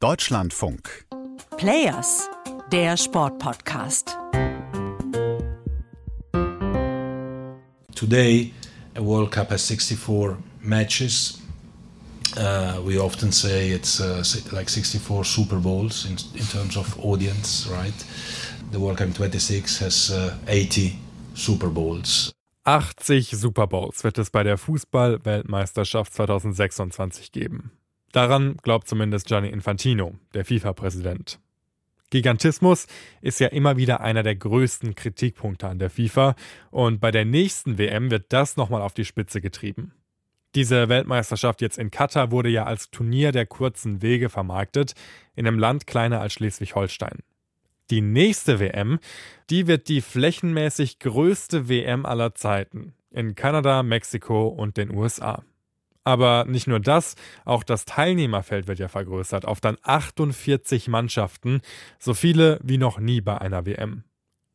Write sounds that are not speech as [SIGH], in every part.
Deutschlandfunk. Players, der Sportpodcast. Today, a World Cup has 64 matches. Uh, we often say it's uh, like 64 Super Bowls in, in terms of audience, right? The World Cup 26 has uh, 80 Super Bowls. 80 Super Bowls wird es bei der Fußball-Weltmeisterschaft 2026 geben. Daran glaubt zumindest Gianni Infantino, der FIFA-Präsident. Gigantismus ist ja immer wieder einer der größten Kritikpunkte an der FIFA und bei der nächsten WM wird das nochmal auf die Spitze getrieben. Diese Weltmeisterschaft jetzt in Katar wurde ja als Turnier der kurzen Wege vermarktet, in einem Land kleiner als Schleswig-Holstein. Die nächste WM, die wird die flächenmäßig größte WM aller Zeiten in Kanada, Mexiko und den USA. Aber nicht nur das, auch das Teilnehmerfeld wird ja vergrößert auf dann 48 Mannschaften, so viele wie noch nie bei einer WM.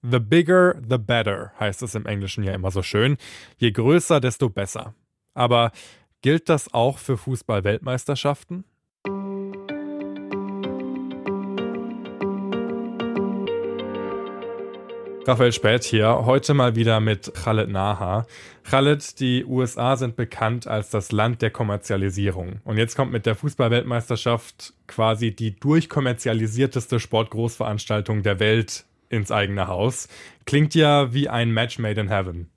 The bigger, the better, heißt es im Englischen ja immer so schön. Je größer, desto besser. Aber gilt das auch für Fußball-Weltmeisterschaften? Raphael Spät hier, heute mal wieder mit Khaled Naha. Khaled, die USA sind bekannt als das Land der Kommerzialisierung. Und jetzt kommt mit der Fußballweltmeisterschaft quasi die durchkommerzialisierteste Sportgroßveranstaltung der Welt ins eigene Haus. Klingt ja wie ein Match made in heaven.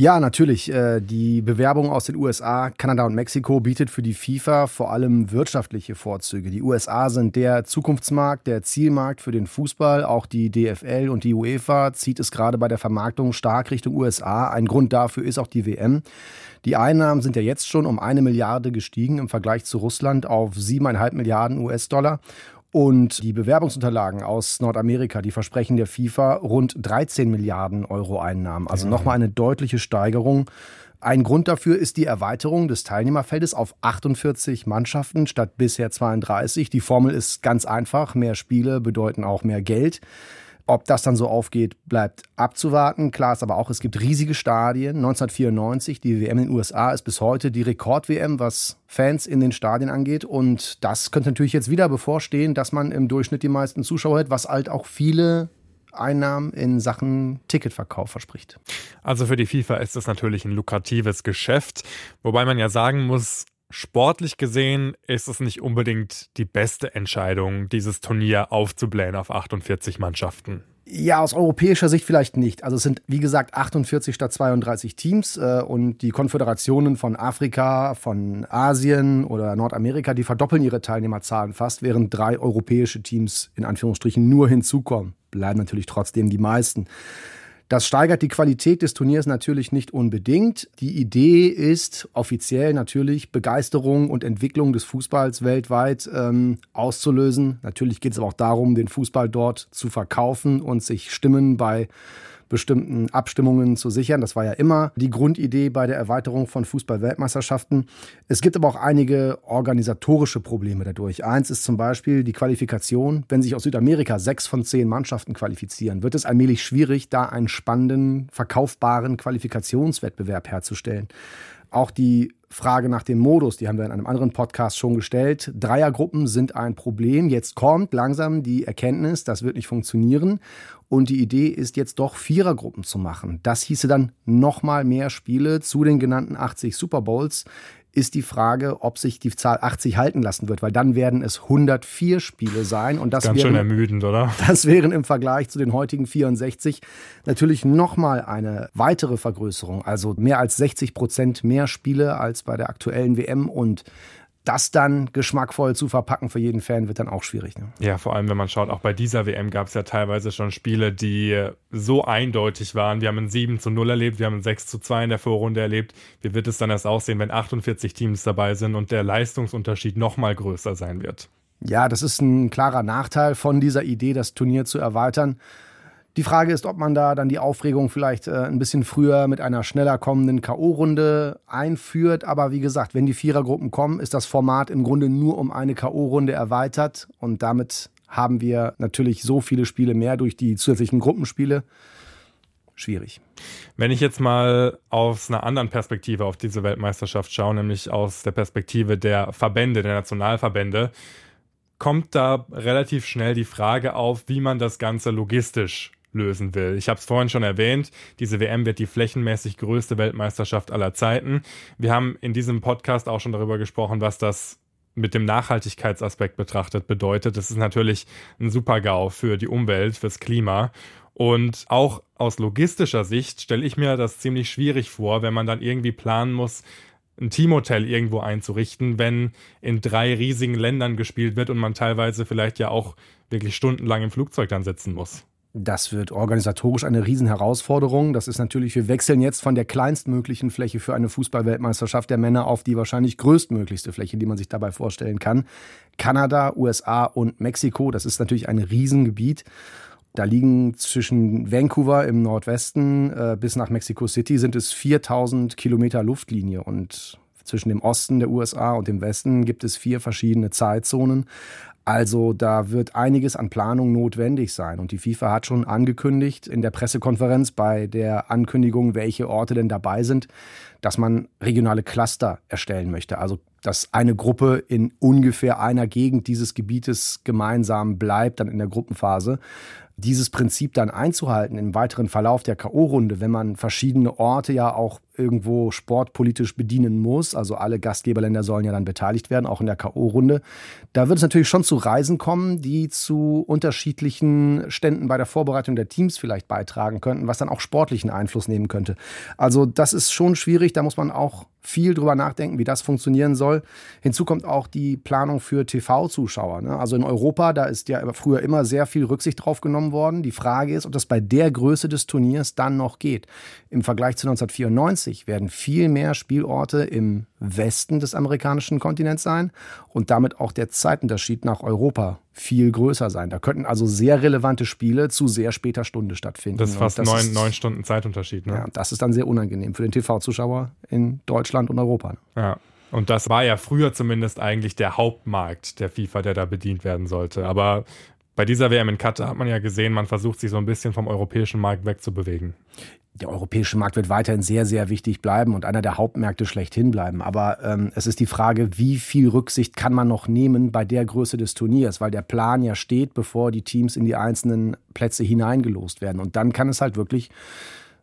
Ja, natürlich. Äh, die Bewerbung aus den USA, Kanada und Mexiko bietet für die FIFA vor allem wirtschaftliche Vorzüge. Die USA sind der Zukunftsmarkt, der Zielmarkt für den Fußball. Auch die DFL und die UEFA zieht es gerade bei der Vermarktung stark Richtung USA. Ein Grund dafür ist auch die WM. Die Einnahmen sind ja jetzt schon um eine Milliarde gestiegen im Vergleich zu Russland auf siebeneinhalb Milliarden US-Dollar. Und die Bewerbungsunterlagen aus Nordamerika, die versprechen der FIFA rund 13 Milliarden Euro Einnahmen. Also ja. nochmal eine deutliche Steigerung. Ein Grund dafür ist die Erweiterung des Teilnehmerfeldes auf 48 Mannschaften statt bisher 32. Die Formel ist ganz einfach. Mehr Spiele bedeuten auch mehr Geld. Ob das dann so aufgeht, bleibt abzuwarten. Klar ist aber auch, es gibt riesige Stadien. 1994, die WM in den USA ist bis heute die Rekord-WM, was Fans in den Stadien angeht. Und das könnte natürlich jetzt wieder bevorstehen, dass man im Durchschnitt die meisten Zuschauer hat, was halt auch viele Einnahmen in Sachen Ticketverkauf verspricht. Also für die FIFA ist das natürlich ein lukratives Geschäft, wobei man ja sagen muss, Sportlich gesehen ist es nicht unbedingt die beste Entscheidung, dieses Turnier aufzublähen auf 48 Mannschaften. Ja, aus europäischer Sicht vielleicht nicht. Also es sind, wie gesagt, 48 statt 32 Teams äh, und die Konföderationen von Afrika, von Asien oder Nordamerika, die verdoppeln ihre Teilnehmerzahlen fast, während drei europäische Teams in Anführungsstrichen nur hinzukommen. Bleiben natürlich trotzdem die meisten. Das steigert die Qualität des Turniers natürlich nicht unbedingt. Die Idee ist offiziell natürlich Begeisterung und Entwicklung des Fußballs weltweit ähm, auszulösen. Natürlich geht es aber auch darum, den Fußball dort zu verkaufen und sich Stimmen bei bestimmten Abstimmungen zu sichern. Das war ja immer die Grundidee bei der Erweiterung von Fußball-Weltmeisterschaften. Es gibt aber auch einige organisatorische Probleme dadurch. Eins ist zum Beispiel die Qualifikation. Wenn sich aus Südamerika sechs von zehn Mannschaften qualifizieren, wird es allmählich schwierig, da einen spannenden, verkaufbaren Qualifikationswettbewerb herzustellen. Auch die Frage nach dem Modus, die haben wir in einem anderen Podcast schon gestellt. Dreiergruppen sind ein Problem. Jetzt kommt langsam die Erkenntnis, das wird nicht funktionieren. Und die Idee ist jetzt doch Vierergruppen zu machen. Das hieße dann nochmal mehr Spiele zu den genannten 80 Super Bowls. Ist die Frage, ob sich die Zahl 80 halten lassen wird, weil dann werden es 104 Spiele sein. Und das Ganz wären, schön ermüdend, oder? [LAUGHS] Das wären im Vergleich zu den heutigen 64 natürlich nochmal eine weitere Vergrößerung. Also mehr als 60 Prozent mehr Spiele als bei der aktuellen WM und das dann geschmackvoll zu verpacken für jeden Fan wird dann auch schwierig. Ne? Ja, vor allem, wenn man schaut, auch bei dieser WM gab es ja teilweise schon Spiele, die so eindeutig waren. Wir haben ein 7 zu 0 erlebt, wir haben ein 6 zu 2 in der Vorrunde erlebt. Wie wird es dann erst aussehen, wenn 48 Teams dabei sind und der Leistungsunterschied noch mal größer sein wird? Ja, das ist ein klarer Nachteil von dieser Idee, das Turnier zu erweitern. Die Frage ist, ob man da dann die Aufregung vielleicht äh, ein bisschen früher mit einer schneller kommenden K.O.-Runde einführt. Aber wie gesagt, wenn die Vierergruppen kommen, ist das Format im Grunde nur um eine K.O.-Runde erweitert. Und damit haben wir natürlich so viele Spiele mehr durch die zusätzlichen Gruppenspiele. Schwierig. Wenn ich jetzt mal aus einer anderen Perspektive auf diese Weltmeisterschaft schaue, nämlich aus der Perspektive der Verbände, der Nationalverbände, kommt da relativ schnell die Frage auf, wie man das Ganze logistisch lösen will. Ich habe es vorhin schon erwähnt, diese WM wird die flächenmäßig größte Weltmeisterschaft aller Zeiten. Wir haben in diesem Podcast auch schon darüber gesprochen, was das mit dem Nachhaltigkeitsaspekt betrachtet bedeutet. Das ist natürlich ein Super-GAU für die Umwelt, fürs Klima. Und auch aus logistischer Sicht stelle ich mir das ziemlich schwierig vor, wenn man dann irgendwie planen muss, ein Teamhotel irgendwo einzurichten, wenn in drei riesigen Ländern gespielt wird und man teilweise vielleicht ja auch wirklich stundenlang im Flugzeug dann sitzen muss. Das wird organisatorisch eine Riesenherausforderung. Das ist natürlich, wir wechseln jetzt von der kleinstmöglichen Fläche für eine Fußballweltmeisterschaft der Männer auf die wahrscheinlich größtmöglichste Fläche, die man sich dabei vorstellen kann. Kanada, USA und Mexiko, das ist natürlich ein Riesengebiet. Da liegen zwischen Vancouver im Nordwesten äh, bis nach Mexico City sind es 4000 Kilometer Luftlinie und zwischen dem Osten der USA und dem Westen gibt es vier verschiedene Zeitzonen. Also da wird einiges an Planung notwendig sein. Und die FIFA hat schon angekündigt in der Pressekonferenz bei der Ankündigung, welche Orte denn dabei sind, dass man regionale Cluster erstellen möchte. Also dass eine Gruppe in ungefähr einer Gegend dieses Gebietes gemeinsam bleibt, dann in der Gruppenphase dieses Prinzip dann einzuhalten im weiteren Verlauf der K.O.-Runde, wenn man verschiedene Orte ja auch irgendwo sportpolitisch bedienen muss, also alle Gastgeberländer sollen ja dann beteiligt werden, auch in der K.O.-Runde, da wird es natürlich schon zu Reisen kommen, die zu unterschiedlichen Ständen bei der Vorbereitung der Teams vielleicht beitragen könnten, was dann auch sportlichen Einfluss nehmen könnte. Also das ist schon schwierig, da muss man auch viel drüber nachdenken, wie das funktionieren soll. Hinzu kommt auch die Planung für TV-Zuschauer. Ne? Also in Europa, da ist ja früher immer sehr viel Rücksicht drauf genommen worden. Die Frage ist, ob das bei der Größe des Turniers dann noch geht. Im Vergleich zu 1994 werden viel mehr Spielorte im Westen des amerikanischen Kontinents sein und damit auch der Zeitunterschied nach Europa viel größer sein. Da könnten also sehr relevante Spiele zu sehr später Stunde stattfinden. Das ist fast das neun, ist, neun Stunden Zeitunterschied. Ne? Ja, das ist dann sehr unangenehm für den TV-Zuschauer in Deutschland und Europa. Ja. Und das war ja früher zumindest eigentlich der Hauptmarkt der FIFA, der da bedient werden sollte. Aber bei dieser WM in Katar hat man ja gesehen, man versucht sich so ein bisschen vom europäischen Markt wegzubewegen der europäische Markt wird weiterhin sehr, sehr wichtig bleiben und einer der Hauptmärkte schlechthin bleiben. Aber ähm, es ist die Frage, wie viel Rücksicht kann man noch nehmen bei der Größe des Turniers, weil der Plan ja steht, bevor die Teams in die einzelnen Plätze hineingelost werden. Und dann kann es halt wirklich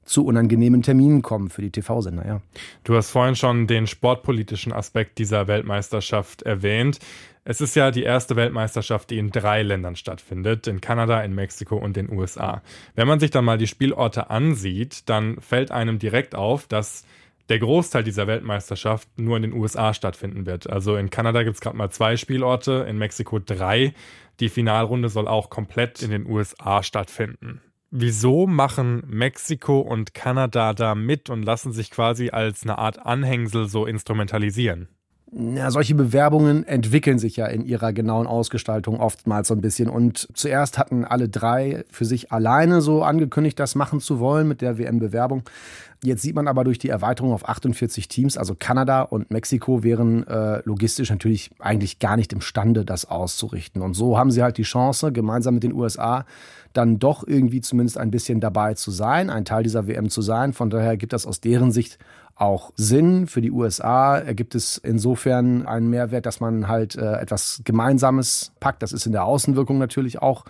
zu unangenehmen Terminen kommen für die TV-Sender, ja. Du hast vorhin schon den sportpolitischen Aspekt dieser Weltmeisterschaft erwähnt. Es ist ja die erste Weltmeisterschaft, die in drei Ländern stattfindet, in Kanada, in Mexiko und den USA. Wenn man sich dann mal die Spielorte ansieht, dann fällt einem direkt auf, dass der Großteil dieser Weltmeisterschaft nur in den USA stattfinden wird. Also in Kanada gibt es gerade mal zwei Spielorte, in Mexiko drei. Die Finalrunde soll auch komplett in den USA stattfinden. Wieso machen Mexiko und Kanada da mit und lassen sich quasi als eine Art Anhängsel so instrumentalisieren? Ja, solche Bewerbungen entwickeln sich ja in ihrer genauen Ausgestaltung oftmals so ein bisschen. Und zuerst hatten alle drei für sich alleine so angekündigt, das machen zu wollen mit der WM-Bewerbung. Jetzt sieht man aber durch die Erweiterung auf 48 Teams, also Kanada und Mexiko wären äh, logistisch natürlich eigentlich gar nicht imstande, das auszurichten. Und so haben sie halt die Chance, gemeinsam mit den USA dann doch irgendwie zumindest ein bisschen dabei zu sein, ein Teil dieser WM zu sein. Von daher gibt das aus deren Sicht auch Sinn. Für die USA ergibt es insofern einen Mehrwert, dass man halt äh, etwas Gemeinsames packt. Das ist in der Außenwirkung natürlich auch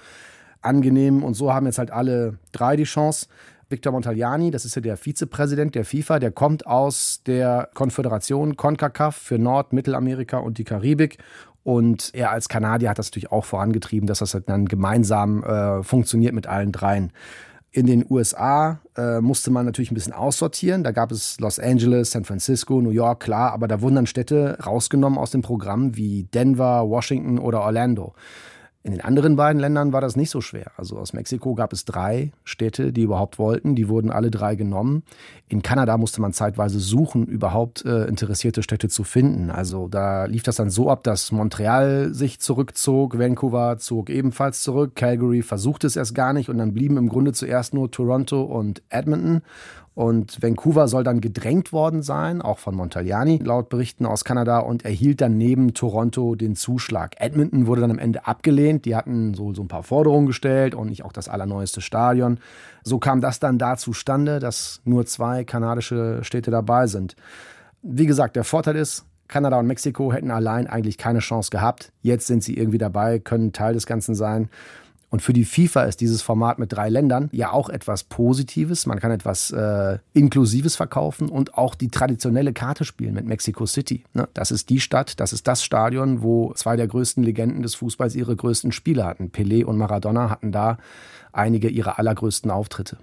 angenehm. Und so haben jetzt halt alle drei die Chance. Victor Montagliani, das ist ja der Vizepräsident der FIFA, der kommt aus der Konföderation CONCACAF für Nord-, Mittelamerika und die Karibik. Und er als Kanadier hat das natürlich auch vorangetrieben, dass das halt dann gemeinsam äh, funktioniert mit allen dreien. In den USA äh, musste man natürlich ein bisschen aussortieren. Da gab es Los Angeles, San Francisco, New York, klar, aber da wurden dann Städte rausgenommen aus dem Programm wie Denver, Washington oder Orlando. In den anderen beiden Ländern war das nicht so schwer. Also aus Mexiko gab es drei Städte, die überhaupt wollten. Die wurden alle drei genommen. In Kanada musste man zeitweise suchen, überhaupt äh, interessierte Städte zu finden. Also da lief das dann so ab, dass Montreal sich zurückzog, Vancouver zog ebenfalls zurück, Calgary versuchte es erst gar nicht und dann blieben im Grunde zuerst nur Toronto und Edmonton. Und Vancouver soll dann gedrängt worden sein, auch von Montagliani, laut Berichten aus Kanada, und erhielt dann neben Toronto den Zuschlag. Edmonton wurde dann am Ende abgelehnt. Die hatten so, so ein paar Forderungen gestellt und nicht auch das allerneueste Stadion. So kam das dann da zustande, dass nur zwei kanadische Städte dabei sind. Wie gesagt, der Vorteil ist, Kanada und Mexiko hätten allein eigentlich keine Chance gehabt. Jetzt sind sie irgendwie dabei, können Teil des Ganzen sein. Und für die FIFA ist dieses Format mit drei Ländern ja auch etwas Positives. Man kann etwas äh, Inklusives verkaufen und auch die traditionelle Karte spielen mit Mexico City. Ne? Das ist die Stadt, das ist das Stadion, wo zwei der größten Legenden des Fußballs ihre größten Spiele hatten. Pelé und Maradona hatten da einige ihrer allergrößten Auftritte.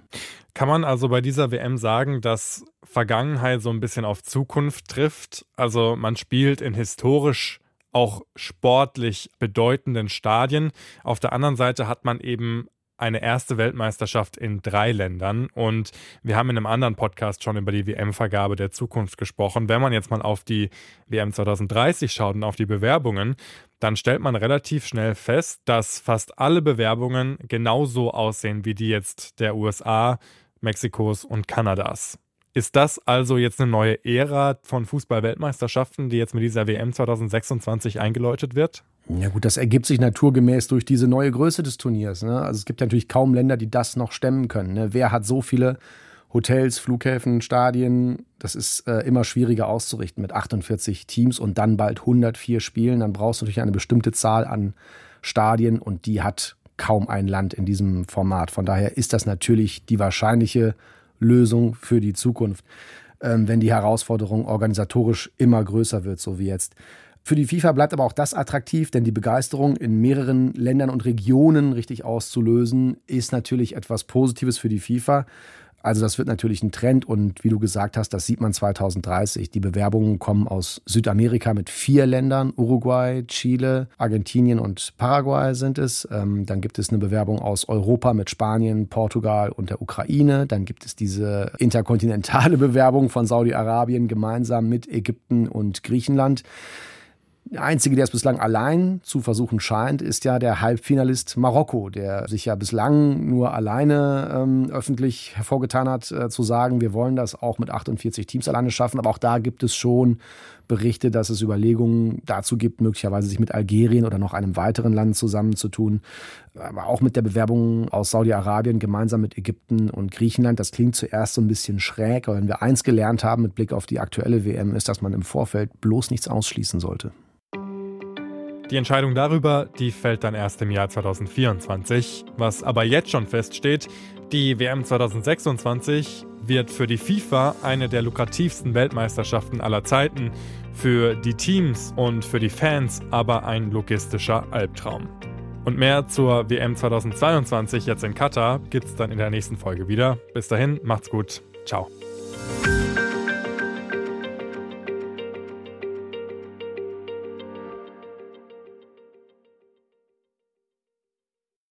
Kann man also bei dieser WM sagen, dass Vergangenheit so ein bisschen auf Zukunft trifft? Also man spielt in historisch auch sportlich bedeutenden Stadien. Auf der anderen Seite hat man eben eine erste Weltmeisterschaft in drei Ländern. Und wir haben in einem anderen Podcast schon über die WM-Vergabe der Zukunft gesprochen. Wenn man jetzt mal auf die WM 2030 schaut und auf die Bewerbungen, dann stellt man relativ schnell fest, dass fast alle Bewerbungen genauso aussehen wie die jetzt der USA, Mexikos und Kanadas. Ist das also jetzt eine neue Ära von Fußball-Weltmeisterschaften, die jetzt mit dieser WM 2026 eingeläutet wird? Ja gut, das ergibt sich naturgemäß durch diese neue Größe des Turniers. Ne? Also es gibt ja natürlich kaum Länder, die das noch stemmen können. Ne? Wer hat so viele Hotels, Flughäfen, Stadien? Das ist äh, immer schwieriger auszurichten mit 48 Teams und dann bald 104 Spielen. Dann brauchst du natürlich eine bestimmte Zahl an Stadien und die hat kaum ein Land in diesem Format. Von daher ist das natürlich die wahrscheinliche Lösung für die Zukunft, ähm, wenn die Herausforderung organisatorisch immer größer wird, so wie jetzt. Für die FIFA bleibt aber auch das attraktiv, denn die Begeisterung in mehreren Ländern und Regionen richtig auszulösen, ist natürlich etwas Positives für die FIFA. Also das wird natürlich ein Trend und wie du gesagt hast, das sieht man 2030. Die Bewerbungen kommen aus Südamerika mit vier Ländern, Uruguay, Chile, Argentinien und Paraguay sind es. Ähm, dann gibt es eine Bewerbung aus Europa mit Spanien, Portugal und der Ukraine. Dann gibt es diese interkontinentale [LAUGHS] Bewerbung von Saudi-Arabien gemeinsam mit Ägypten und Griechenland. Der einzige, der es bislang allein zu versuchen scheint, ist ja der Halbfinalist Marokko, der sich ja bislang nur alleine ähm, öffentlich hervorgetan hat, äh, zu sagen, wir wollen das auch mit 48 Teams alleine schaffen. Aber auch da gibt es schon Berichte, dass es Überlegungen dazu gibt, möglicherweise sich mit Algerien oder noch einem weiteren Land zusammenzutun. Aber auch mit der Bewerbung aus Saudi-Arabien gemeinsam mit Ägypten und Griechenland. Das klingt zuerst so ein bisschen schräg, aber wenn wir eins gelernt haben mit Blick auf die aktuelle WM, ist, dass man im Vorfeld bloß nichts ausschließen sollte. Die Entscheidung darüber, die fällt dann erst im Jahr 2024. Was aber jetzt schon feststeht, die WM 2026 wird für die FIFA eine der lukrativsten Weltmeisterschaften aller Zeiten, für die Teams und für die Fans aber ein logistischer Albtraum. Und mehr zur WM 2022 jetzt in Katar gibt's dann in der nächsten Folge wieder. Bis dahin, macht's gut. Ciao.